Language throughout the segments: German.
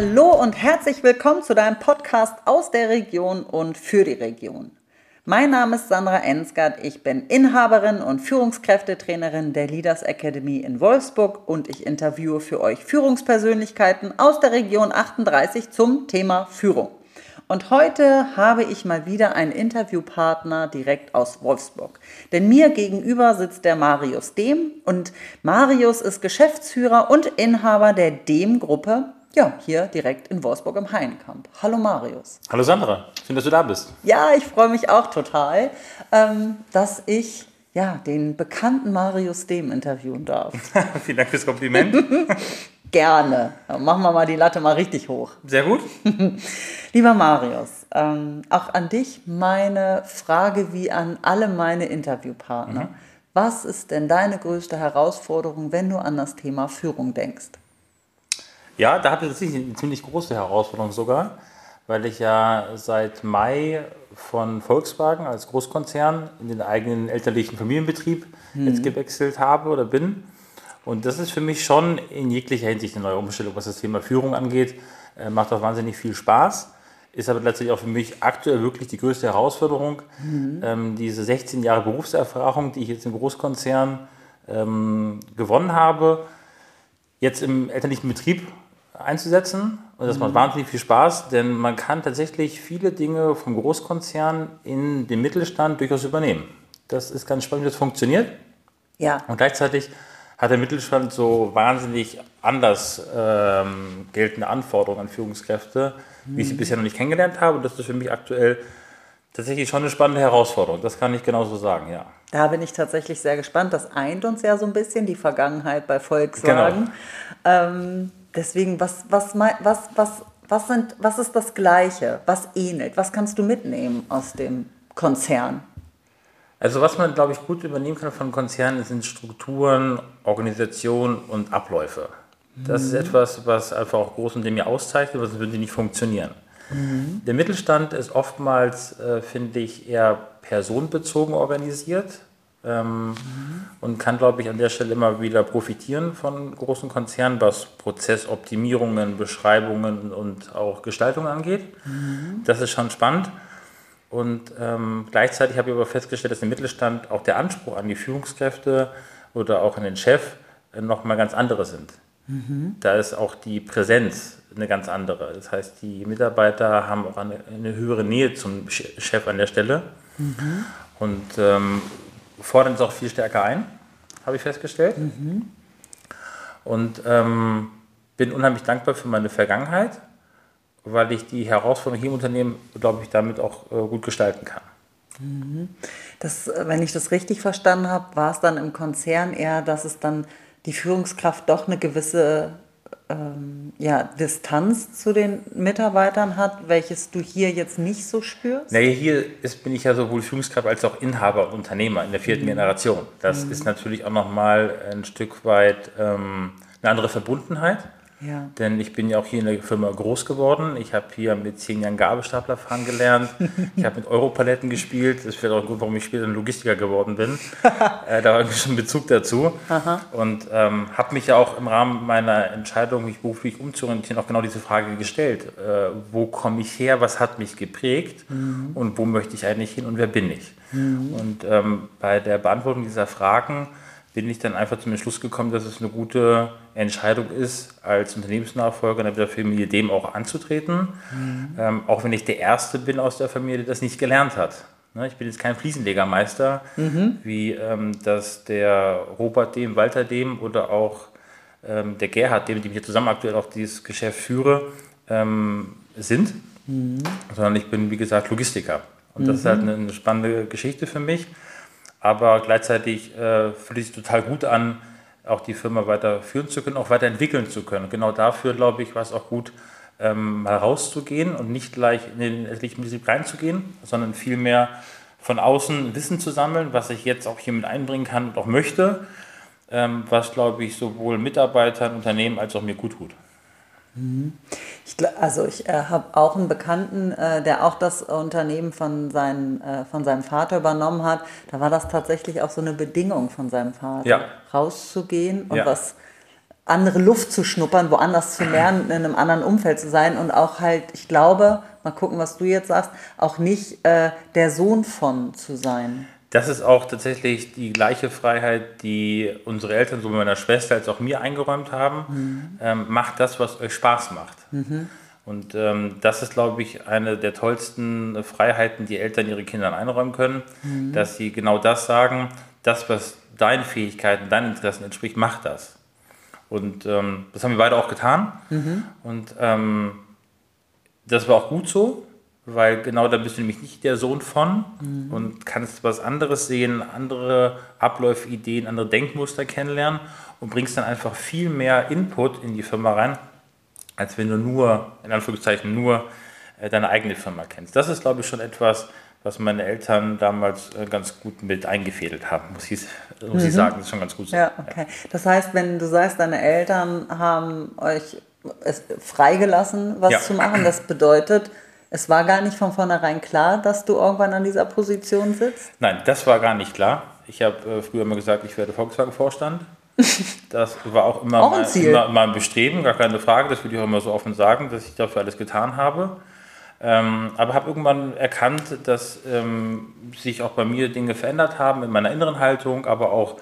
Hallo und herzlich willkommen zu deinem Podcast aus der Region und für die Region. Mein Name ist Sandra Ensgard, ich bin Inhaberin und Führungskräftetrainerin der Leaders Academy in Wolfsburg und ich interviewe für euch Führungspersönlichkeiten aus der Region 38 zum Thema Führung. Und heute habe ich mal wieder einen Interviewpartner direkt aus Wolfsburg. Denn mir gegenüber sitzt der Marius Dehm und Marius ist Geschäftsführer und Inhaber der Dehm-Gruppe ja, hier direkt in Wolfsburg im Heinkamp. Hallo Marius. Hallo Sandra, schön, dass du da bist. Ja, ich freue mich auch total, ähm, dass ich ja, den bekannten Marius Dehm interviewen darf. Vielen Dank fürs Kompliment. Gerne. Dann machen wir mal die Latte mal richtig hoch. Sehr gut. Lieber Marius, ähm, auch an dich meine Frage wie an alle meine Interviewpartner. Mhm. Was ist denn deine größte Herausforderung, wenn du an das Thema Führung denkst? Ja, da habe ich tatsächlich eine ziemlich große Herausforderung sogar, weil ich ja seit Mai von Volkswagen als Großkonzern in den eigenen elterlichen Familienbetrieb mhm. jetzt gewechselt habe oder bin. Und das ist für mich schon in jeglicher Hinsicht eine neue Umstellung, was das Thema Führung angeht. Äh, macht auch wahnsinnig viel Spaß. Ist aber letztlich auch für mich aktuell wirklich die größte Herausforderung. Mhm. Ähm, diese 16 Jahre Berufserfahrung, die ich jetzt im Großkonzern ähm, gewonnen habe, jetzt im elterlichen Betrieb einzusetzen. Und das mhm. macht wahnsinnig viel Spaß, denn man kann tatsächlich viele Dinge vom Großkonzern in den Mittelstand durchaus übernehmen. Das ist ganz spannend, wie das funktioniert. Ja. Und gleichzeitig hat der Mittelstand so wahnsinnig anders ähm, geltende Anforderungen an Führungskräfte, mhm. wie ich sie mhm. bisher noch nicht kennengelernt habe. Und das ist für mich aktuell tatsächlich schon eine spannende Herausforderung. Das kann ich genauso sagen, ja. Da bin ich tatsächlich sehr gespannt. Das eint uns ja so ein bisschen, die Vergangenheit bei Volkswagen. Genau. Ähm, Deswegen, was, was, was, was, was, sind, was ist das Gleiche? Was ähnelt? Was kannst du mitnehmen aus dem Konzern? Also was man, glaube ich, gut übernehmen kann von Konzernen, sind Strukturen, Organisation und Abläufe. Das mhm. ist etwas, was einfach auch groß und dem auszeichnet, sonst würden die nicht funktionieren. Mhm. Der Mittelstand ist oftmals, äh, finde ich, eher personenbezogen organisiert ähm, mhm. und kann, glaube ich, an der Stelle immer wieder profitieren von großen Konzernen, was Prozessoptimierungen, Beschreibungen und auch Gestaltung angeht. Mhm. Das ist schon spannend. Und ähm, gleichzeitig habe ich aber festgestellt, dass im Mittelstand auch der Anspruch an die Führungskräfte oder auch an den Chef äh, nochmal ganz andere sind. Mhm. Da ist auch die Präsenz eine ganz andere. Das heißt, die Mitarbeiter haben auch eine, eine höhere Nähe zum Chef an der Stelle. Und ähm, fordern es auch viel stärker ein, habe ich festgestellt. Mhm. Und ähm, bin unheimlich dankbar für meine Vergangenheit, weil ich die Herausforderungen hier im Unternehmen, glaube ich, damit auch äh, gut gestalten kann. Mhm. Das, äh, wenn ich das richtig verstanden habe, war es dann im Konzern eher, dass es dann die Führungskraft doch eine gewisse ähm, ja, Distanz zu den Mitarbeitern hat, welches du hier jetzt nicht so spürst? Naja, hier ist, bin ich ja sowohl Führungskraft als auch Inhaber und Unternehmer in der vierten mhm. Generation. Das mhm. ist natürlich auch nochmal ein Stück weit ähm, eine andere Verbundenheit. Ja. Denn ich bin ja auch hier in der Firma groß geworden. Ich habe hier mit zehn Jahren Gabelstapler fahren gelernt. ich habe mit Europaletten gespielt. Das ist vielleicht auch ein Grund, warum ich später ein Logistiker geworden bin. äh, da habe ich schon Bezug dazu. Aha. Und ähm, habe mich ja auch im Rahmen meiner Entscheidung, mich beruflich umzuorientieren, auch genau diese Frage gestellt. Äh, wo komme ich her? Was hat mich geprägt? Mhm. Und wo möchte ich eigentlich hin? Und wer bin ich? Mhm. Und ähm, bei der Beantwortung dieser Fragen bin ich dann einfach zum Entschluss gekommen, dass es eine gute Entscheidung ist, als Unternehmensnachfolger in der Familie dem auch anzutreten. Mhm. Ähm, auch wenn ich der Erste bin aus der Familie, der das nicht gelernt hat. Ne, ich bin jetzt kein Fliesenlegermeister, mhm. wie ähm, das der Robert dem, Walter dem oder auch ähm, der Gerhard dem, mit dem ich hier zusammen aktuell auch dieses Geschäft führe, ähm, sind. Mhm. Sondern ich bin, wie gesagt, Logistiker. Und das ist halt mhm. eine, eine spannende Geschichte für mich aber gleichzeitig äh, fühlt es sich total gut an, auch die Firma weiter führen zu können, auch weiterentwickeln zu können. Genau dafür, glaube ich, war es auch gut, ähm, mal rauszugehen und nicht gleich in den öffentlichen Betrieb reinzugehen, sondern vielmehr von außen Wissen zu sammeln, was ich jetzt auch hier mit einbringen kann und auch möchte, ähm, was, glaube ich, sowohl Mitarbeitern, Unternehmen als auch mir gut tut. Ich, also ich äh, habe auch einen Bekannten, äh, der auch das Unternehmen von, seinen, äh, von seinem Vater übernommen hat. Da war das tatsächlich auch so eine Bedingung von seinem Vater, ja. rauszugehen und ja. was andere Luft zu schnuppern, woanders zu lernen, in einem anderen Umfeld zu sein und auch halt, ich glaube, mal gucken, was du jetzt sagst, auch nicht äh, der Sohn von zu sein. Das ist auch tatsächlich die gleiche Freiheit, die unsere Eltern sowohl meiner Schwester als auch mir eingeräumt haben. Mhm. Ähm, macht das, was euch Spaß macht. Mhm. Und ähm, das ist, glaube ich, eine der tollsten Freiheiten, die Eltern ihre Kindern einräumen können, mhm. dass sie genau das sagen, das, was deinen Fähigkeiten, deinen Interessen entspricht, macht das. Und ähm, das haben wir beide auch getan. Mhm. Und ähm, das war auch gut so, weil genau da bist du nämlich nicht der Sohn von mhm. und kannst was anderes sehen, andere Abläufe, Ideen, andere Denkmuster kennenlernen und bringst dann einfach viel mehr Input in die Firma rein, als wenn du nur, in Anführungszeichen, nur äh, deine eigene Firma kennst. Das ist, glaube ich, schon etwas, was meine Eltern damals äh, ganz gut mit eingefädelt haben, muss ich, muss mhm. ich sagen. Das ist schon ganz gut so. Ja, okay. Das heißt, wenn du sagst, deine Eltern haben euch es freigelassen, was ja. zu machen, das bedeutet, es war gar nicht von vornherein klar, dass du irgendwann an dieser Position sitzt? Nein, das war gar nicht klar. Ich habe äh, früher immer gesagt, ich werde Volkswagen-Vorstand. Das war auch immer, auch mein, immer mein Bestreben, gar keine Frage. Das würde ich auch immer so offen sagen, dass ich dafür alles getan habe. Ähm, aber habe irgendwann erkannt, dass ähm, sich auch bei mir Dinge verändert haben in meiner inneren Haltung, aber auch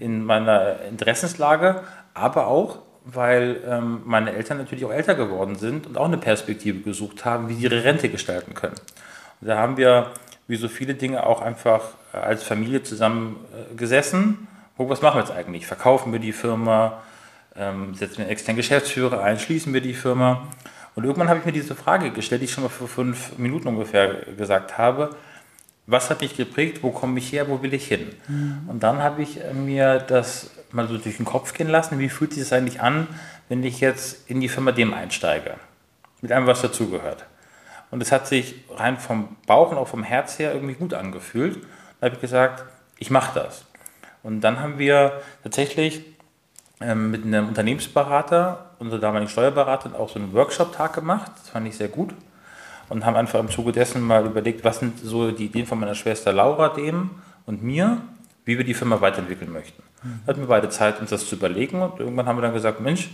in meiner Interessenslage, aber auch, weil ähm, meine Eltern natürlich auch älter geworden sind und auch eine Perspektive gesucht haben, wie sie ihre Rente gestalten können. Und da haben wir, wie so viele Dinge, auch einfach äh, als Familie zusammen äh, gesessen. Oh, was machen wir jetzt eigentlich? Verkaufen wir die Firma? Ähm, setzen wir einen externen Geschäftsführer ein? Schließen wir die Firma? Und irgendwann habe ich mir diese Frage gestellt, die ich schon mal vor fünf Minuten ungefähr gesagt habe. Was hat mich geprägt? Wo komme ich her? Wo will ich hin? Mhm. Und dann habe ich äh, mir das mal so durch den Kopf gehen lassen. Wie fühlt sich das eigentlich an, wenn ich jetzt in die Firma dem einsteige? Mit allem, was dazugehört. Und es hat sich rein vom Bauch und auch vom Herz her irgendwie gut angefühlt. Da habe ich gesagt, ich mache das. Und dann haben wir tatsächlich ähm, mit einem Unternehmensberater, unserer damaligen Steuerberaterin, auch so einen Workshop-Tag gemacht. Das fand ich sehr gut. Und haben einfach im Zuge dessen mal überlegt, was sind so die Ideen von meiner Schwester Laura dem und mir, wie wir die Firma weiterentwickeln möchten. Mhm. Hatten wir beide Zeit, uns das zu überlegen und irgendwann haben wir dann gesagt, Mensch,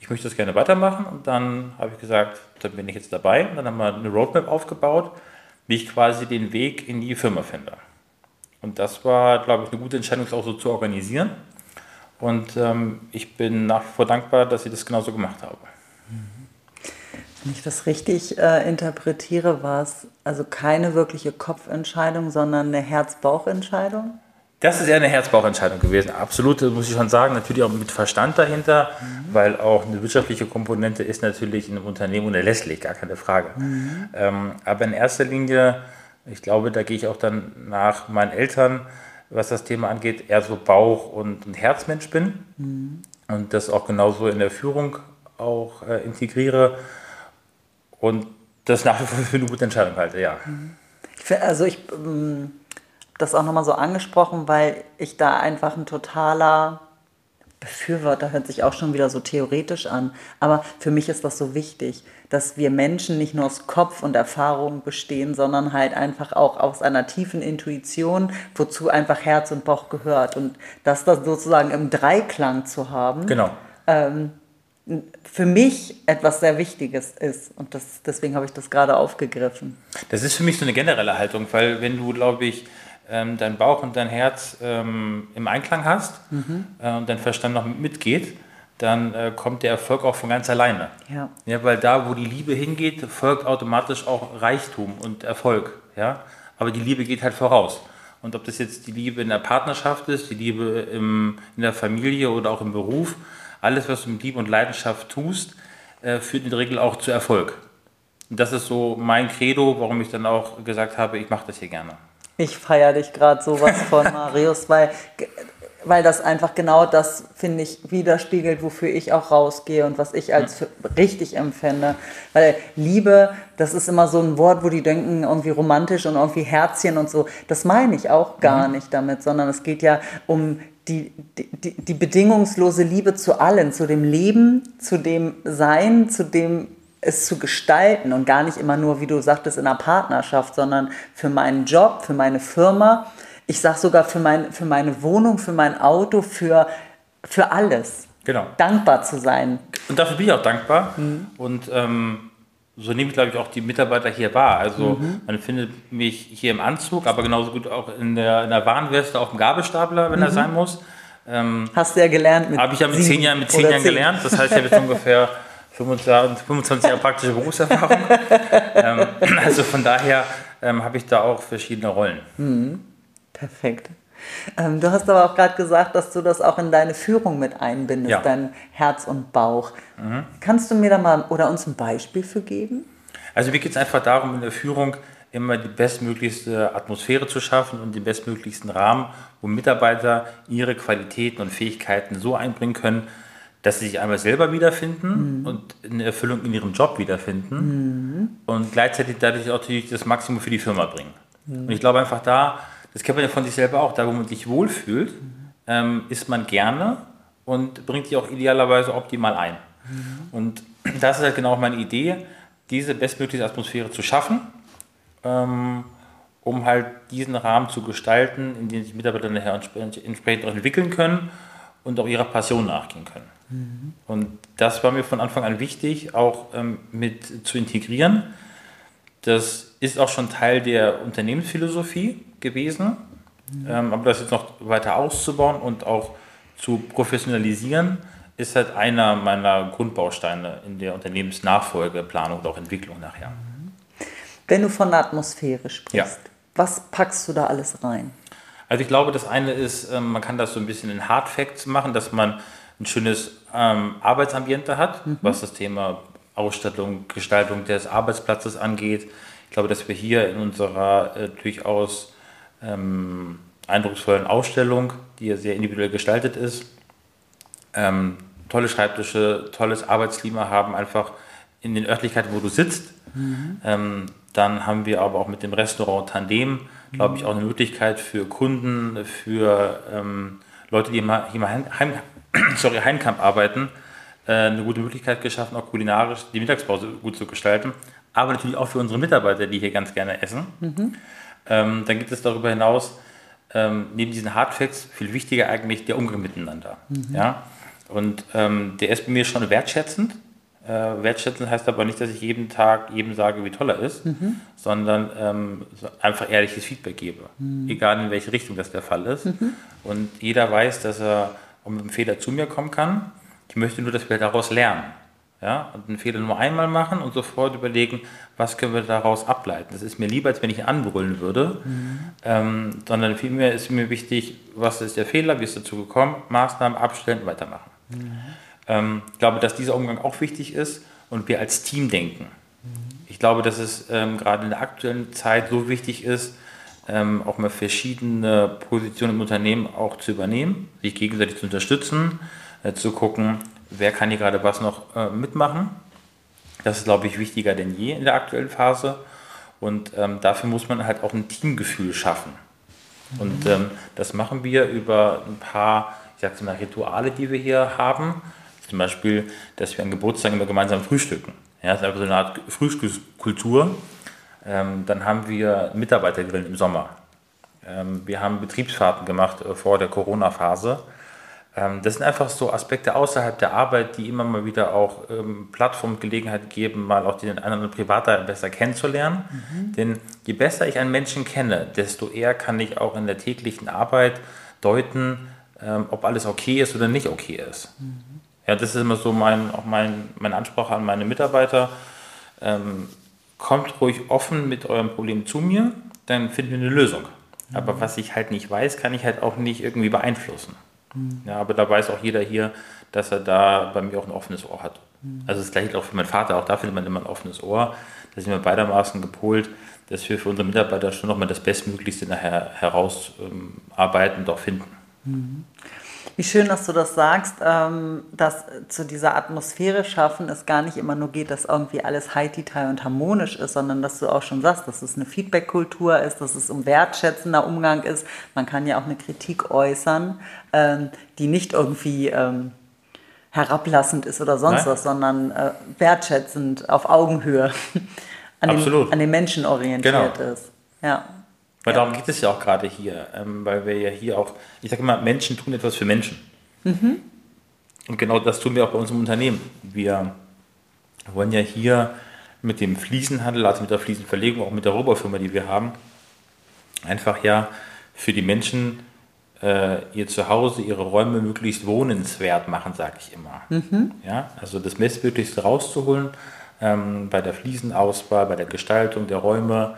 ich möchte das gerne weitermachen und dann habe ich gesagt, dann bin ich jetzt dabei und dann haben wir eine Roadmap aufgebaut, wie ich quasi den Weg in die Firma finde. Und das war, glaube ich, eine gute Entscheidung, das auch so zu organisieren. Und ähm, ich bin nach wie vor dankbar, dass ich das genauso gemacht habe. Wenn ich das richtig äh, interpretiere, war es also keine wirkliche Kopfentscheidung, sondern eine Herz-Bauch-Entscheidung? Das ist eher eine Herz-Bauch-Entscheidung gewesen. Absolut, muss ich schon sagen. Natürlich auch mit Verstand dahinter, mhm. weil auch eine wirtschaftliche Komponente ist natürlich in einem Unternehmen unerlässlich, gar keine Frage. Mhm. Ähm, aber in erster Linie, ich glaube, da gehe ich auch dann nach meinen Eltern was das Thema angeht, eher so Bauch- und, und Herzmensch bin mhm. und das auch genauso in der Führung auch äh, integriere und das nach wie vor für eine gute Entscheidung halte, ja. Mhm. Also ich ähm, das auch nochmal so angesprochen, weil ich da einfach ein totaler Befürworter hört sich auch schon wieder so theoretisch an, aber für mich ist das so wichtig, dass wir Menschen nicht nur aus Kopf und Erfahrung bestehen, sondern halt einfach auch aus einer tiefen Intuition, wozu einfach Herz und Bauch gehört und das das sozusagen im Dreiklang zu haben. Genau. Ähm, für mich etwas sehr Wichtiges ist. Und das, deswegen habe ich das gerade aufgegriffen. Das ist für mich so eine generelle Haltung, weil wenn du, glaube ich, ähm, dein Bauch und dein Herz ähm, im Einklang hast mhm. äh, und dein Verstand noch mitgeht, dann äh, kommt der Erfolg auch von ganz alleine. Ja. ja. Weil da, wo die Liebe hingeht, folgt automatisch auch Reichtum und Erfolg. Ja? Aber die Liebe geht halt voraus. Und ob das jetzt die Liebe in der Partnerschaft ist, die Liebe im, in der Familie oder auch im Beruf, alles, was du mit Liebe und Leidenschaft tust, äh, führt in der Regel auch zu Erfolg. Und das ist so mein Credo, warum ich dann auch gesagt habe, ich mache das hier gerne. Ich feiere dich gerade sowas von, Marius, weil, weil das einfach genau das, finde ich, widerspiegelt, wofür ich auch rausgehe und was ich als richtig empfinde. Weil Liebe, das ist immer so ein Wort, wo die denken, irgendwie romantisch und irgendwie Herzchen und so. Das meine ich auch gar mhm. nicht damit, sondern es geht ja um die, die, die bedingungslose Liebe zu allen, zu dem Leben, zu dem Sein, zu dem es zu gestalten und gar nicht immer nur, wie du sagtest, in einer Partnerschaft, sondern für meinen Job, für meine Firma. Ich sage sogar für, mein, für meine Wohnung, für mein Auto, für, für alles. genau. dankbar zu sein. Und dafür bin ich auch dankbar. Mhm. Und ähm, so nehme ich, glaube ich, auch die Mitarbeiter hier wahr. Also mhm. man findet mich hier im Anzug, aber genauso gut auch in der, in der Warnweste auf dem Gabelstapler, wenn mhm. er sein muss. Ähm, Hast du ja gelernt mit Habe ich ja mit zehn Jahren, mit zehn Jahren gelernt. Das heißt, ich habe jetzt ungefähr 25, 25 Jahre praktische Berufserfahrung. ähm, also von daher ähm, habe ich da auch verschiedene Rollen. Mhm. Perfekt. Ähm, du hast aber auch gerade gesagt, dass du das auch in deine Führung mit einbindest, ja. dein Herz und Bauch. Mhm. Kannst du mir da mal oder uns ein Beispiel für geben? Also mir geht es einfach darum, in der Führung immer die bestmöglichste Atmosphäre zu schaffen und den bestmöglichsten Rahmen, wo Mitarbeiter ihre Qualitäten und Fähigkeiten so einbringen können, dass sie sich einmal selber wiederfinden mhm. und eine Erfüllung in ihrem Job wiederfinden mhm. und gleichzeitig dadurch auch natürlich das Maximum für die Firma bringen. Mhm. Und ich glaube einfach da, das kennt man ja von sich selber auch, da wo man sich wohlfühlt, ähm, ist man gerne und bringt sich auch idealerweise optimal ein. Mhm. Und das ist halt genau meine Idee, diese bestmögliche Atmosphäre zu schaffen, ähm, um halt diesen Rahmen zu gestalten, in dem sich Mitarbeiter nachher entsprechend auch entwickeln können und auch ihrer Passion nachgehen können. Mhm. Und das war mir von Anfang an wichtig, auch ähm, mit zu integrieren. Das ist auch schon Teil der Unternehmensphilosophie gewesen. Mhm. Ähm, aber das jetzt noch weiter auszubauen und auch zu professionalisieren, ist halt einer meiner Grundbausteine in der Unternehmensnachfolgeplanung und auch Entwicklung nachher. Mhm. Wenn du von der Atmosphäre sprichst, ja. was packst du da alles rein? Also ich glaube, das eine ist, ähm, man kann das so ein bisschen in Hard Facts machen, dass man ein schönes ähm, Arbeitsambiente hat, mhm. was das Thema Ausstattung, Gestaltung des Arbeitsplatzes angeht. Ich glaube, dass wir hier in unserer äh, durchaus ähm, eindrucksvollen Ausstellung, die ja sehr individuell gestaltet ist, ähm, tolle Schreibtische, tolles Arbeitsklima haben, einfach in den Örtlichkeiten, wo du sitzt. Mhm. Ähm, dann haben wir aber auch mit dem Restaurant Tandem, glaube ich, auch eine Möglichkeit für Kunden, für ähm, Leute, die immer, hier mal heim, sorry, Heimkamp arbeiten, äh, eine gute Möglichkeit geschaffen, auch kulinarisch die Mittagspause gut zu gestalten, aber natürlich auch für unsere Mitarbeiter, die hier ganz gerne essen. Mhm. Ähm, dann gibt es darüber hinaus ähm, neben diesen Hardfacts viel wichtiger eigentlich der Umgang miteinander. Mhm. Ja? Und ähm, der ist bei mir schon wertschätzend. Äh, wertschätzend heißt aber nicht, dass ich jeden Tag jedem sage, wie toll er ist, mhm. sondern ähm, so einfach ehrliches Feedback gebe. Mhm. Egal in welche Richtung das der Fall ist. Mhm. Und jeder weiß, dass er und mit einem Fehler zu mir kommen kann. Ich möchte nur, dass wir daraus lernen. Ja, und einen Fehler nur einmal machen und sofort überlegen, was können wir daraus ableiten. Das ist mir lieber, als wenn ich anbrüllen würde, mhm. ähm, sondern vielmehr ist mir wichtig, was ist der Fehler, wie ist dazu gekommen, Maßnahmen abstellen, weitermachen. Mhm. Ähm, ich glaube, dass dieser Umgang auch wichtig ist und wir als Team denken. Mhm. Ich glaube, dass es ähm, gerade in der aktuellen Zeit so wichtig ist, ähm, auch mal verschiedene Positionen im Unternehmen auch zu übernehmen, sich gegenseitig zu unterstützen, äh, zu gucken, wer kann hier gerade was noch äh, mitmachen. Das ist, glaube ich, wichtiger denn je in der aktuellen Phase. Und ähm, dafür muss man halt auch ein Teamgefühl schaffen. Mhm. Und ähm, das machen wir über ein paar, ich sage mal, Rituale, die wir hier haben. Zum Beispiel, dass wir an Geburtstagen immer gemeinsam frühstücken. Ja, das ist einfach so eine Art Frühstückskultur. Ähm, dann haben wir Mitarbeitergrillen im Sommer. Ähm, wir haben Betriebsfahrten gemacht äh, vor der Corona-Phase. Ähm, das sind einfach so Aspekte außerhalb der Arbeit, die immer mal wieder auch ähm, Plattformgelegenheit geben, mal auch den anderen Privater besser kennenzulernen. Mhm. Denn je besser ich einen Menschen kenne, desto eher kann ich auch in der täglichen Arbeit deuten, ähm, ob alles okay ist oder nicht okay ist. Mhm. Ja, das ist immer so mein, auch mein, mein Anspruch an meine Mitarbeiter. Ähm, kommt ruhig offen mit eurem Problem zu mir, dann finden wir eine Lösung. Mhm. Aber was ich halt nicht weiß, kann ich halt auch nicht irgendwie beeinflussen. Mhm. Ja, aber da weiß auch jeder hier, dass er da bei mir auch ein offenes Ohr hat. Mhm. Also das gleiche auch für meinen Vater, auch da findet man immer ein offenes Ohr. Da sind wir beidermaßen gepolt, dass wir für unsere Mitarbeiter schon nochmal das Bestmöglichste nachher herausarbeiten und auch finden. Wie schön, dass du das sagst, ähm, dass zu dieser Atmosphäre schaffen es gar nicht immer nur geht, dass irgendwie alles heititai und harmonisch ist, sondern dass du auch schon sagst, dass es eine Feedback-Kultur ist, dass es um wertschätzender Umgang ist. Man kann ja auch eine Kritik äußern, ähm, die nicht irgendwie ähm, herablassend ist oder sonst Nein. was, sondern äh, wertschätzend auf Augenhöhe an, Dem, an den Menschen orientiert genau. ist. Ja. Weil ja. darum geht es ja auch gerade hier, ähm, weil wir ja hier auch, ich sage immer, Menschen tun etwas für Menschen. Mhm. Und genau das tun wir auch bei uns im Unternehmen. Wir wollen ja hier mit dem Fliesenhandel, also mit der Fliesenverlegung, auch mit der Roboterfirma, die wir haben, einfach ja für die Menschen äh, ihr Zuhause, ihre Räume möglichst wohnenswert machen, sage ich immer. Mhm. Ja, also das Bestmöglichste rauszuholen ähm, bei der Fliesenauswahl, bei der Gestaltung der Räume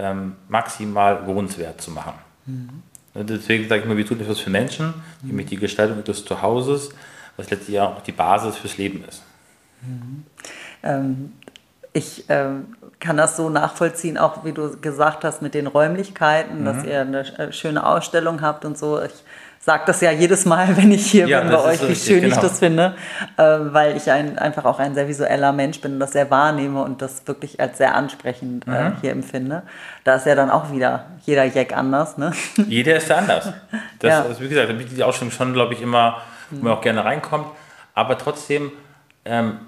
ähm, maximal wohnenswert zu machen. Mhm. Deswegen sage ich mal, wir tun etwas für Menschen, nämlich die Gestaltung des Zuhauses, was letztlich ja auch die Basis fürs Leben ist. Mhm. Ähm, ich ähm, kann das so nachvollziehen, auch wie du gesagt hast mit den Räumlichkeiten, mhm. dass ihr eine äh, schöne Ausstellung habt und so. Ich sage das ja jedes Mal, wenn ich hier ja, bin bei euch, wie schön genau. ich das finde, äh, weil ich ein, einfach auch ein sehr visueller Mensch bin und das sehr wahrnehme und das wirklich als sehr ansprechend äh, mhm. äh, hier empfinde. Da ist ja dann auch wieder jeder Jack anders. Ne? Jeder ist anders. Das, ja. also wie gesagt, da bietet die Ausstellung schon, glaube ich, immer, wo man auch gerne reinkommt. Aber trotzdem ähm,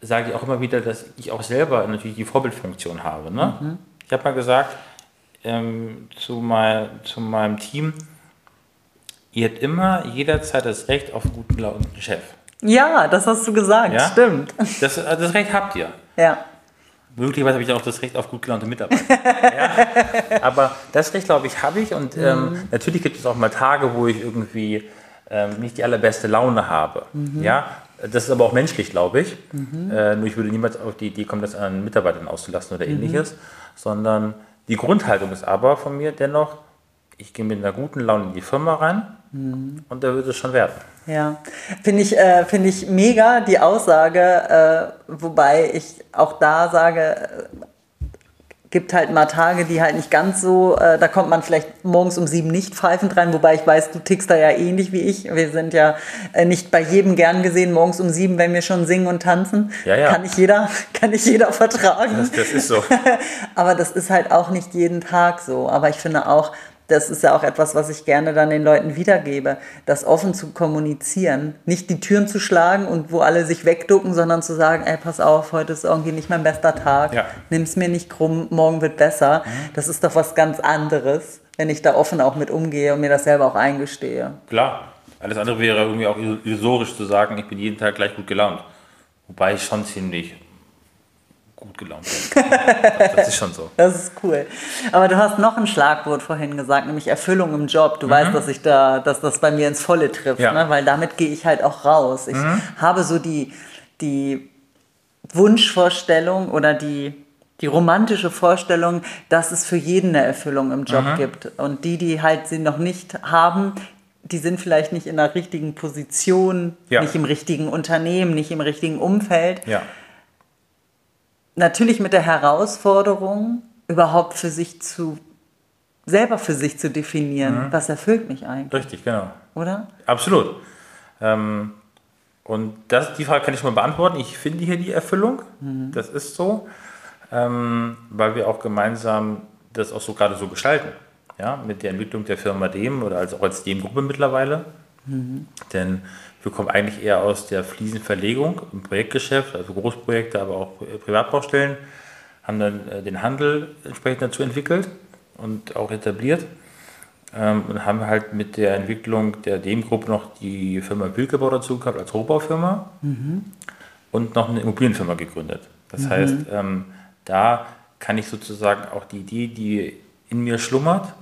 sage ich auch immer wieder, dass ich auch selber natürlich die Vorbildfunktion habe. Ne? Mhm. Ich habe mal gesagt ähm, zu, mein, zu meinem Team, ihr habt immer jederzeit das Recht auf einen guten lauten Chef. Ja, das hast du gesagt, ja? stimmt. Das, das Recht habt ihr. Ja. Möglicherweise habe ich auch das Recht auf gut gelaunte Mitarbeiter. ja? Aber das Recht, glaube ich, habe ich. Und ähm, mhm. natürlich gibt es auch mal Tage, wo ich irgendwie ähm, nicht die allerbeste Laune habe. Mhm. Ja? Das ist aber auch menschlich, glaube ich. Mhm. Äh, nur ich würde niemals auf die Idee kommen, das an Mitarbeitern auszulassen oder mhm. ähnliches. Sondern die Grundhaltung ist aber von mir dennoch, ich gehe mit einer guten Laune in die Firma rein mhm. und da wird es schon werden. Ja, finde ich, äh, find ich mega die Aussage, äh, wobei ich auch da sage, äh, gibt halt mal Tage, die halt nicht ganz so, äh, da kommt man vielleicht morgens um sieben nicht pfeifend rein, wobei ich weiß, du tickst da ja ähnlich wie ich. Wir sind ja äh, nicht bei jedem gern gesehen, morgens um sieben, wenn wir schon singen und tanzen. Ja, ja. Kann nicht jeder, kann nicht jeder vertragen. Das, das ist so. Aber das ist halt auch nicht jeden Tag so. Aber ich finde auch, das ist ja auch etwas, was ich gerne dann den Leuten wiedergebe, das offen zu kommunizieren, nicht die Türen zu schlagen und wo alle sich wegducken, sondern zu sagen, ey, pass auf, heute ist irgendwie nicht mein bester Tag, ja. nimm es mir nicht krumm, morgen wird besser. Mhm. Das ist doch was ganz anderes, wenn ich da offen auch mit umgehe und mir das selber auch eingestehe. Klar, alles andere wäre irgendwie auch illusorisch zu sagen, ich bin jeden Tag gleich gut gelaunt. Wobei ich schon ziemlich gut gelaunt bin. das ist schon so. Das ist cool. Aber du hast noch ein Schlagwort vorhin gesagt, nämlich Erfüllung im Job. Du mhm. weißt, dass ich da, dass das bei mir ins Volle trifft, ja. ne? weil damit gehe ich halt auch raus. Ich mhm. habe so die, die Wunschvorstellung oder die, die romantische Vorstellung, dass es für jeden eine Erfüllung im Job mhm. gibt. Und die, die halt sie noch nicht haben, die sind vielleicht nicht in der richtigen Position, ja. nicht im richtigen Unternehmen, nicht im richtigen Umfeld. Ja natürlich mit der Herausforderung, überhaupt für sich zu, selber für sich zu definieren, mhm. was erfüllt mich eigentlich. Richtig, genau. Oder? Absolut. Ähm, und das, die Frage kann ich mal beantworten. Ich finde hier die Erfüllung. Mhm. Das ist so, ähm, weil wir auch gemeinsam das auch so gerade so gestalten. Ja, mit der Entwicklung der Firma Dem oder als, auch als Dem-Gruppe mittlerweile. Mhm. Denn wir kommen eigentlich eher aus der Fliesenverlegung im Projektgeschäft, also Großprojekte, aber auch Privatbaustellen, haben dann äh, den Handel entsprechend dazu entwickelt und auch etabliert ähm, und haben halt mit der Entwicklung der DEM-Gruppe noch die Firma Wilkebau dazu gehabt als Rohbaufirma mhm. und noch eine Immobilienfirma gegründet. Das mhm. heißt, ähm, da kann ich sozusagen auch die Idee, die in mir schlummert,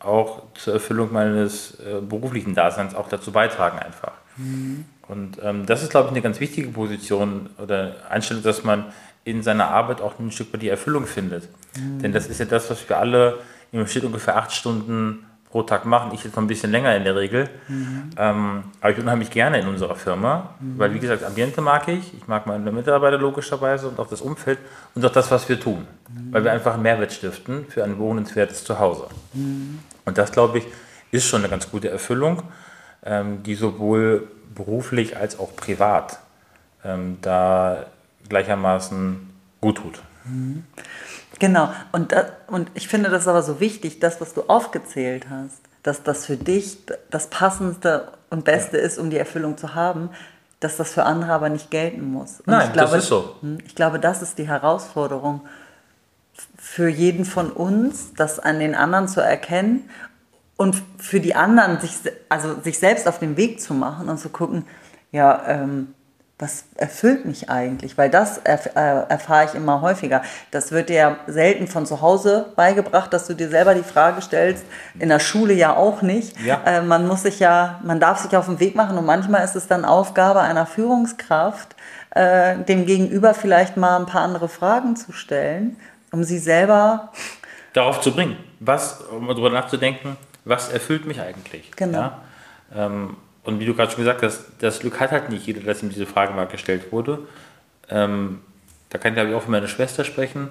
auch zur Erfüllung meines äh, beruflichen Daseins auch dazu beitragen einfach. Mhm. Und ähm, das ist, glaube ich, eine ganz wichtige Position oder Einstellung, dass man in seiner Arbeit auch ein Stück weit die Erfüllung findet. Mhm. Denn das ist ja das, was wir alle im Schnitt ungefähr acht Stunden pro Tag machen. Ich jetzt noch ein bisschen länger in der Regel. Mhm. Ähm, aber ich unheimlich gerne in unserer Firma, mhm. weil, wie gesagt, Ambiente mag ich. Ich mag meine Mitarbeiter logischerweise und auch das Umfeld und auch das, was wir tun. Mhm. Weil wir einfach einen Mehrwert stiften für ein wohnenswertes Zuhause. Und das, glaube ich, ist schon eine ganz gute Erfüllung die sowohl beruflich als auch privat ähm, da gleichermaßen gut tut. Mhm. Genau, und, das, und ich finde das aber so wichtig, das, was du aufgezählt hast, dass das für dich das Passendste und Beste ja. ist, um die Erfüllung zu haben, dass das für andere aber nicht gelten muss. Und Nein, glaube, das ist so. Hm, ich glaube, das ist die Herausforderung für jeden von uns, das an den anderen zu erkennen und für die anderen sich, also sich selbst auf den Weg zu machen und zu gucken, ja, ähm, was erfüllt mich eigentlich? Weil das erf äh, erfahre ich immer häufiger. Das wird dir selten von zu Hause beigebracht, dass du dir selber die Frage stellst. In der Schule ja auch nicht. Ja. Äh, man muss sich ja, man darf sich auf den Weg machen und manchmal ist es dann Aufgabe einer Führungskraft, äh, dem Gegenüber vielleicht mal ein paar andere Fragen zu stellen, um sie selber darauf zu bringen, was, um darüber nachzudenken, was erfüllt mich eigentlich. Genau. Ja? Ähm, und wie du gerade schon gesagt hast, das Glück hat halt nicht jeder, dass ihm diese Frage mal gestellt wurde. Ähm, da kann ich, glaube ich, auch für meine Schwester sprechen.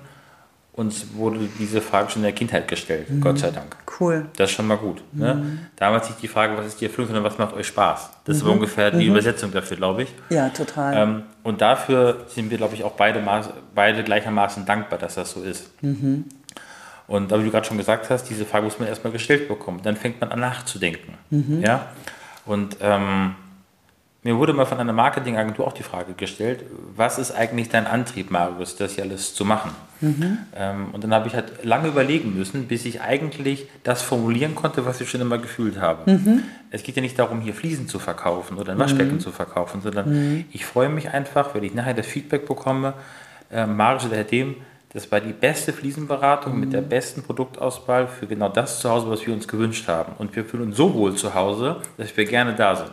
Uns wurde diese Frage schon in der Kindheit gestellt, mhm. Gott sei Dank. Cool. Das ist schon mal gut. Ne? Mhm. Ne? Damals nicht die Frage, was ist die Erfüllung, sondern was macht euch Spaß. Das mhm. ist ungefähr die mhm. Übersetzung dafür, glaube ich. Ja, total. Ähm, und dafür sind wir, glaube ich, auch beide, beide gleichermaßen dankbar, dass das so ist. Und wie du gerade schon gesagt hast, diese Frage muss man erstmal gestellt bekommen. Dann fängt man an nachzudenken. Mhm. Ja? Und ähm, mir wurde mal von einer Marketingagentur auch die Frage gestellt, was ist eigentlich dein Antrieb, Marius, das hier alles zu machen? Mhm. Ähm, und dann habe ich halt lange überlegen müssen, bis ich eigentlich das formulieren konnte, was ich schon immer gefühlt habe. Mhm. Es geht ja nicht darum, hier Fliesen zu verkaufen oder ein Waschbecken mhm. zu verkaufen, sondern mhm. ich freue mich einfach, wenn ich nachher das Feedback bekomme, äh, Marius oder Herr Dem, das war die beste Fliesenberatung mit der mhm. besten Produktauswahl für genau das zu Hause, was wir uns gewünscht haben. Und wir fühlen uns so wohl zu Hause, dass wir gerne da sind.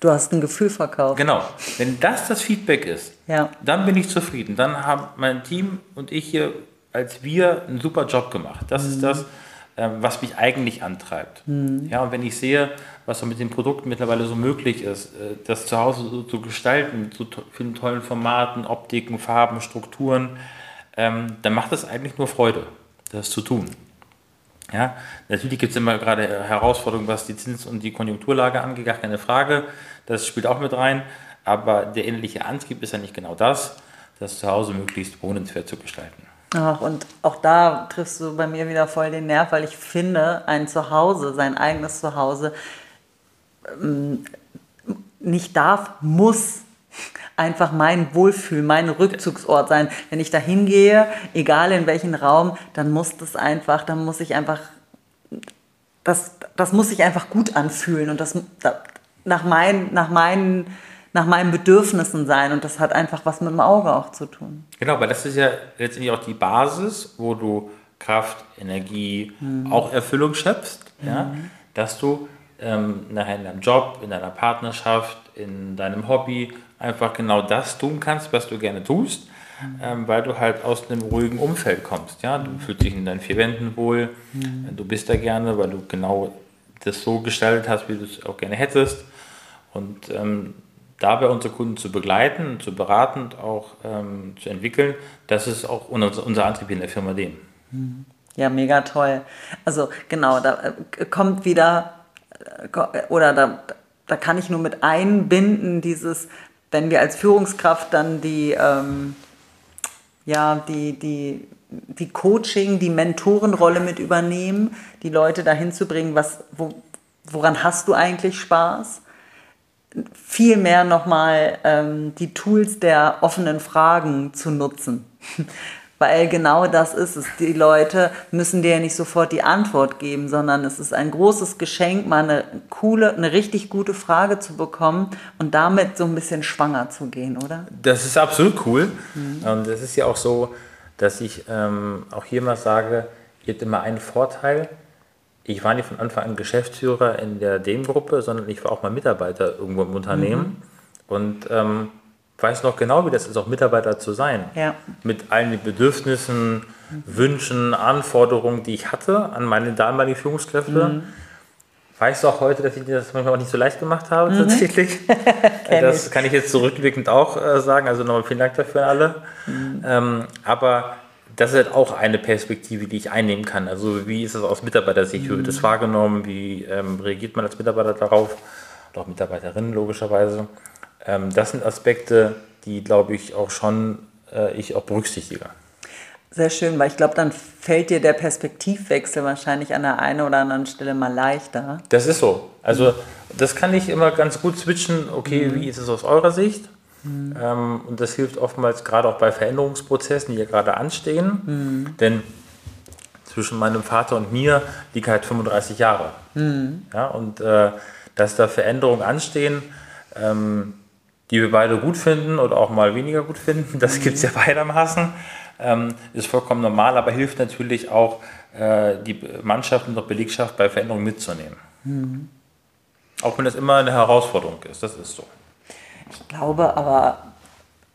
Du hast ein Gefühl verkauft. Genau. Wenn das das Feedback ist, ja. dann bin ich zufrieden. Dann haben mein Team und ich hier als wir einen super Job gemacht. Das mhm. ist das, ähm, was mich eigentlich antreibt. Mhm. Ja, und wenn ich sehe, was so mit den Produkten mittlerweile so möglich ist, äh, das zu Hause so zu gestalten, mit so vielen tollen Formaten, Optiken, Farben, Strukturen, ähm, dann macht es eigentlich nur Freude, das zu tun. Ja, natürlich gibt es immer gerade Herausforderungen, was die Zins- und die Konjunkturlage angeht, gar keine Frage. Das spielt auch mit rein. Aber der innerliche Antrieb ist ja nicht genau das, das zu Hause möglichst wohnenswert zu gestalten. Ach, und auch da triffst du bei mir wieder voll den Nerv, weil ich finde, ein Zuhause, sein eigenes Zuhause, ähm, nicht darf, muss einfach mein Wohlfühl, mein Rückzugsort sein. Wenn ich da hingehe, egal in welchen Raum, dann muss das einfach, dann muss ich einfach, das, das muss sich einfach gut anfühlen und das nach, mein, nach, meinen, nach meinen Bedürfnissen sein und das hat einfach was mit dem Auge auch zu tun. Genau, weil das ist ja letztendlich auch die Basis, wo du Kraft, Energie, mhm. auch Erfüllung schöpfst, mhm. ja, dass du ähm, nachher in deinem Job, in deiner Partnerschaft, in deinem Hobby einfach genau das tun kannst, was du gerne tust, mhm. ähm, weil du halt aus einem ruhigen Umfeld kommst. Ja? Du fühlst dich in deinen vier Wänden wohl, mhm. du bist da gerne, weil du genau das so gestaltet hast, wie du es auch gerne hättest. Und ähm, dabei unsere Kunden zu begleiten, zu beraten und auch ähm, zu entwickeln, das ist auch unser, unser Antrieb in der Firma dem. Mhm. Ja, mega toll. Also genau, da äh, kommt wieder, äh, oder da, da kann ich nur mit einbinden, dieses wenn wir als Führungskraft dann die, ähm, ja, die, die, die Coaching, die Mentorenrolle mit übernehmen, die Leute dahin zu bringen, was, wo, woran hast du eigentlich Spaß? Viel mehr nochmal ähm, die Tools der offenen Fragen zu nutzen. Weil genau das ist es. Die Leute müssen dir ja nicht sofort die Antwort geben, sondern es ist ein großes Geschenk, mal eine coole, eine richtig gute Frage zu bekommen und damit so ein bisschen schwanger zu gehen, oder? Das ist absolut cool. Mhm. Und es ist ja auch so, dass ich ähm, auch hier mal sage, ihr habt immer einen Vorteil. Ich war nicht von Anfang an Geschäftsführer in der Dem-Gruppe, sondern ich war auch mal Mitarbeiter irgendwo im Unternehmen. Mhm. Und ähm, weiß noch genau, wie das ist, auch Mitarbeiter zu sein. Ja. Mit allen den Bedürfnissen, Wünschen, Anforderungen, die ich hatte an meine damaligen Führungskräfte. Mhm. Weißt du auch heute, dass ich das manchmal auch nicht so leicht gemacht habe, mhm. tatsächlich. das ich. kann ich jetzt zurückblickend auch äh, sagen. Also nochmal vielen Dank dafür an alle. Mhm. Ähm, aber das ist halt auch eine Perspektive, die ich einnehmen kann. Also wie ist es aus Mitarbeitersicht? Wie wird das mhm. wahrgenommen? Wie ähm, reagiert man als Mitarbeiter darauf? Oder auch Mitarbeiterinnen logischerweise. Ähm, das sind Aspekte, die, glaube ich, auch schon äh, ich auch berücksichtige. Sehr schön, weil ich glaube, dann fällt dir der Perspektivwechsel wahrscheinlich an der einen oder anderen Stelle mal leichter. Das ist so. Also das kann ich immer ganz gut switchen. Okay, mhm. wie ist es aus eurer Sicht? Mhm. Ähm, und das hilft oftmals gerade auch bei Veränderungsprozessen, die ja gerade anstehen. Mhm. Denn zwischen meinem Vater und mir liegt halt 35 Jahre. Mhm. Ja, und äh, dass da Veränderungen anstehen, ähm, die wir beide gut finden oder auch mal weniger gut finden. Das mhm. gibt es ja beidermaßen. Ähm, ist vollkommen normal, aber hilft natürlich auch, äh, die Mannschaft und auch Belegschaft bei Veränderungen mitzunehmen. Mhm. Auch wenn das immer eine Herausforderung ist, das ist so. Ich glaube aber,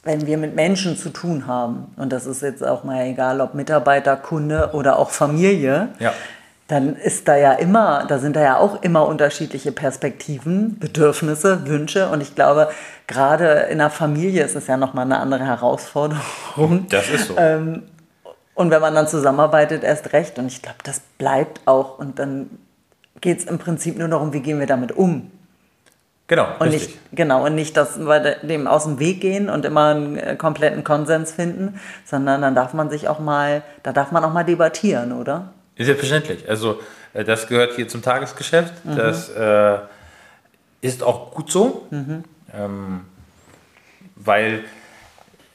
wenn wir mit Menschen zu tun haben, und das ist jetzt auch mal egal, ob Mitarbeiter, Kunde oder auch Familie, ja dann ist da ja immer, da sind da ja auch immer unterschiedliche Perspektiven, Bedürfnisse, Wünsche. Und ich glaube, gerade in der Familie ist es ja nochmal eine andere Herausforderung. Das ist so. Ähm, und wenn man dann zusammenarbeitet, erst recht. Und ich glaube, das bleibt auch. Und dann geht es im Prinzip nur darum, wie gehen wir damit um. Genau. Und richtig. nicht, genau, und nicht, dass wir dem aus dem Weg gehen und immer einen äh, kompletten Konsens finden, sondern dann darf man sich auch mal, da darf man auch mal debattieren, oder? Selbstverständlich. Also äh, das gehört hier zum Tagesgeschäft. Mhm. Das äh, ist auch gut so, mhm. ähm, weil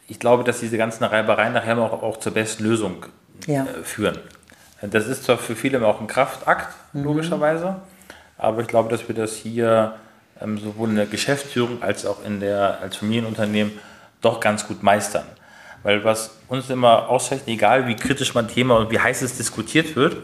ich glaube, dass diese ganzen Reibereien nachher auch, auch zur besten Lösung ja. äh, führen. Das ist zwar für viele auch ein Kraftakt, mhm. logischerweise, aber ich glaube, dass wir das hier ähm, sowohl in der Geschäftsführung als auch in der, als Familienunternehmen doch ganz gut meistern. Weil was uns immer auszeichnet, egal wie kritisch man Thema und wie heiß es diskutiert wird,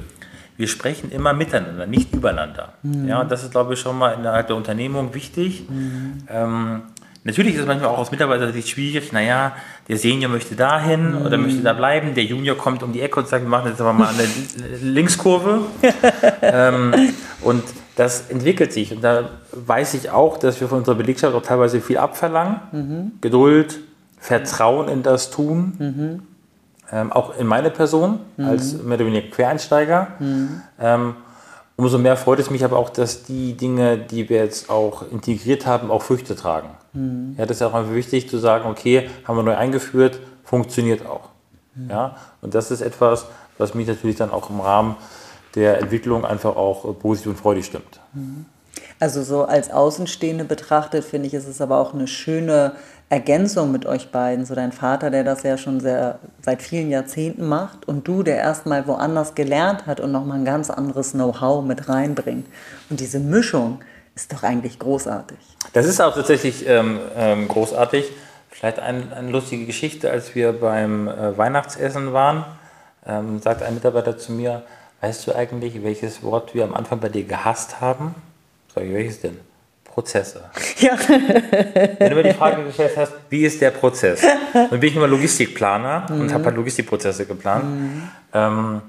wir sprechen immer miteinander, nicht übereinander. Mhm. Ja, und das ist, glaube ich, schon mal innerhalb der Unternehmung wichtig. Mhm. Ähm, natürlich ist es manchmal auch aus Mitarbeitersicht schwierig, naja, der Senior möchte dahin mhm. oder möchte da bleiben, der Junior kommt um die Ecke und sagt, wir machen jetzt aber mal eine Linkskurve. ähm, und das entwickelt sich. Und da weiß ich auch, dass wir von unserer Belegschaft auch teilweise viel abverlangen. Mhm. Geduld, Vertrauen in das Tun, mhm. ähm, auch in meine Person mhm. als mehr oder weniger Quereinsteiger. Mhm. Ähm, umso mehr freut es mich aber auch, dass die Dinge, die wir jetzt auch integriert haben, auch Früchte tragen. Ja, das ist auch einfach wichtig zu sagen, okay, haben wir neu eingeführt, funktioniert auch. Ja, und das ist etwas, was mich natürlich dann auch im Rahmen der Entwicklung einfach auch positiv und freudig stimmt. Also so als Außenstehende betrachtet, finde ich, ist es aber auch eine schöne Ergänzung mit euch beiden. So dein Vater, der das ja schon sehr, seit vielen Jahrzehnten macht und du, der erstmal woanders gelernt hat und nochmal ein ganz anderes Know-how mit reinbringt. Und diese Mischung ist doch eigentlich großartig. Das ist auch tatsächlich ähm, ähm, großartig. Vielleicht ein, eine lustige Geschichte, als wir beim äh, Weihnachtsessen waren, ähm, sagt ein Mitarbeiter zu mir, weißt du eigentlich, welches Wort wir am Anfang bei dir gehasst haben? Sag ich, welches denn? Prozesse. Ja. Wenn du mir die Frage gestellt hast, wie ist der Prozess? Dann bin ich immer Logistikplaner mhm. und habe halt Logistikprozesse geplant. Mhm. Ähm,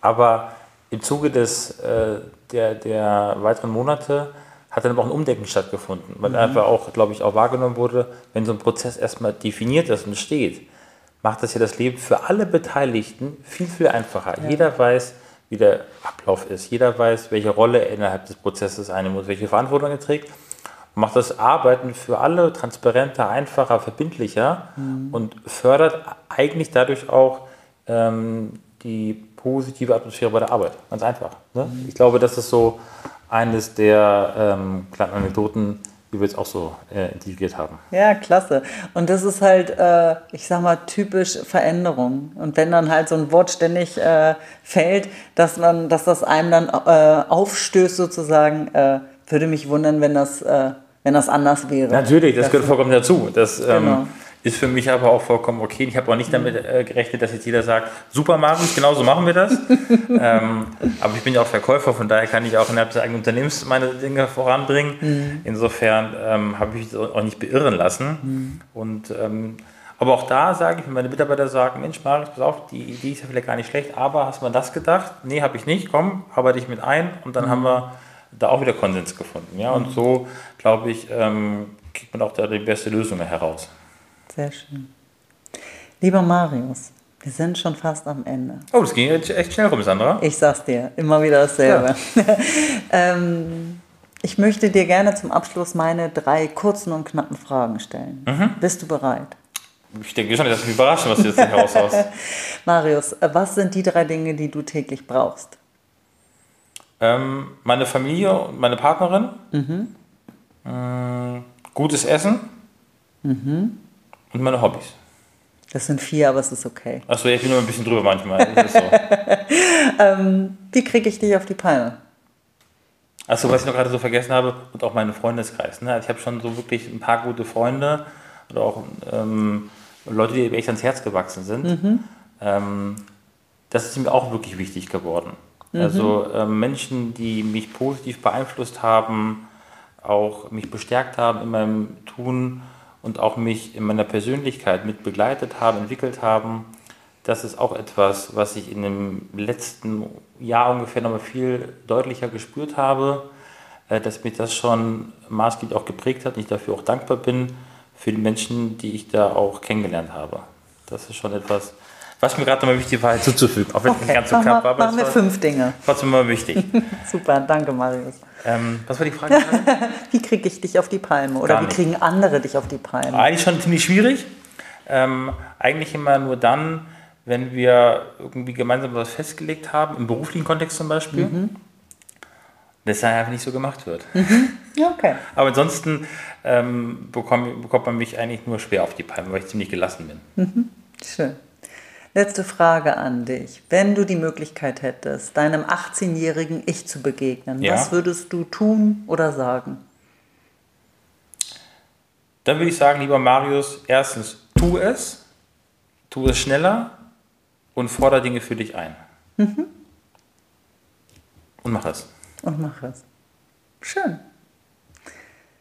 aber im Zuge des, äh, der, der weiteren Monate hat dann aber auch ein Umdenken stattgefunden, weil mhm. einfach auch, glaube ich, auch wahrgenommen wurde, wenn so ein Prozess erstmal definiert ist und steht, macht das ja das Leben für alle Beteiligten viel, viel einfacher. Ja. Jeder weiß, wie der Ablauf ist. Jeder weiß, welche Rolle er innerhalb des Prozesses einnehmen muss, welche Verantwortung er trägt macht das Arbeiten für alle transparenter, einfacher, verbindlicher mhm. und fördert eigentlich dadurch auch ähm, die positive Atmosphäre bei der Arbeit. Ganz einfach. Ne? Mhm. Ich glaube, das ist so eines der ähm, kleinen Anekdoten, die wir jetzt auch so äh, integriert haben. Ja, klasse. Und das ist halt, äh, ich sag mal, typisch Veränderung. Und wenn dann halt so ein Wort ständig äh, fällt, dass man, dass das einem dann äh, aufstößt sozusagen, äh, würde mich wundern, wenn das äh, wenn das anders wäre. Natürlich, das, gehört vollkommen dazu. Das ähm, genau. Ist für mich aber auch vollkommen okay. Ich habe auch nicht damit äh, gerechnet, dass jetzt jeder sagt, super Marius, genau so machen wir das. ähm, aber ich bin ja auch Verkäufer, von daher kann ich auch innerhalb des eigenen Unternehmens meine Dinge voranbringen. Mhm. Insofern ähm, habe ich mich auch nicht beirren lassen. Mhm. Und ähm, aber auch da sage ich, wenn meine Mitarbeiter sagen, Mensch, Marius, pass auf, die Idee ist ja vielleicht gar nicht schlecht, aber hast du mal das gedacht? Nee, habe ich nicht, komm, arbeite ich mit ein und dann mhm. haben wir da auch wieder Konsens gefunden. Ja? Und so, glaube ich, ähm, kriegt man auch da die beste Lösung heraus. Sehr schön. Lieber Marius, wir sind schon fast am Ende. Oh, das ging echt schnell rum, Sandra. Ich sag's dir, immer wieder dasselbe. Ja. ähm, ich möchte dir gerne zum Abschluss meine drei kurzen und knappen Fragen stellen. Mhm. Bist du bereit? Ich denke schon, dass mich überraschen, was du jetzt heraushaust. Marius, was sind die drei Dinge, die du täglich brauchst? Ähm, meine Familie und meine Partnerin. Mhm. Äh, gutes Essen. Mhm. Und meine Hobbys. Das sind vier, aber es ist okay. Achso, ich bin nur ein bisschen drüber manchmal. So. ähm, wie kriege ich dich auf die Palme? Achso, was ich noch gerade so vergessen habe, und auch meinen Freundeskreis. Ne? Also ich habe schon so wirklich ein paar gute Freunde oder auch ähm, Leute, die echt ans Herz gewachsen sind. Mhm. Ähm, das ist mir auch wirklich wichtig geworden. Mhm. Also äh, Menschen, die mich positiv beeinflusst haben, auch mich bestärkt haben in meinem Tun und auch mich in meiner Persönlichkeit mit begleitet haben, entwickelt haben. Das ist auch etwas, was ich in dem letzten Jahr ungefähr nochmal viel deutlicher gespürt habe, äh, dass mich das schon maßgeblich auch geprägt hat und ich dafür auch dankbar bin für die Menschen, die ich da auch kennengelernt habe. Das ist schon etwas, was mir gerade nochmal wichtig war, hinzuzufügen. Auch wenn okay. es nicht ganz so knapp war. Machen wir fünf Dinge. Trotzdem immer wichtig. Super, danke Marius. Ähm, was war die Frage? wie kriege ich dich auf die Palme? Oder wie kriegen andere dich auf die Palme? Eigentlich schon ziemlich schwierig. Ähm, eigentlich immer nur dann, wenn wir irgendwie gemeinsam was festgelegt haben, im beruflichen Kontext zum Beispiel. Mhm. Das einfach nicht so gemacht wird. Mhm. Okay. Aber ansonsten ähm, bekomm, bekommt man mich eigentlich nur schwer auf die Palme, weil ich ziemlich gelassen bin. Mhm. Schön. Letzte Frage an dich. Wenn du die Möglichkeit hättest, deinem 18-jährigen Ich zu begegnen, ja. was würdest du tun oder sagen? Dann würde ich sagen, lieber Marius, erstens, tu es, tu es schneller und fordere Dinge für dich ein. Mhm. Und mach es. Und mach es. Schön.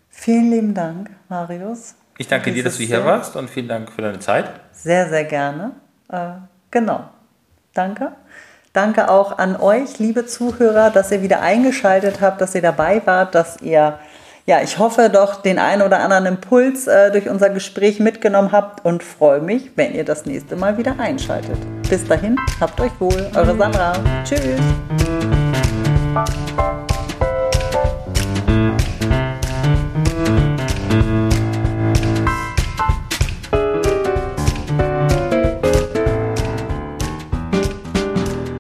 Vielen lieben Dank, Marius. Ich danke dir, dass du hier warst und vielen Dank für deine Zeit. Sehr, sehr gerne. Äh, genau. Danke. Danke auch an euch, liebe Zuhörer, dass ihr wieder eingeschaltet habt, dass ihr dabei wart, dass ihr, ja, ich hoffe doch den einen oder anderen Impuls äh, durch unser Gespräch mitgenommen habt und freue mich, wenn ihr das nächste Mal wieder einschaltet. Bis dahin, habt euch wohl, eure Sandra. Tschüss.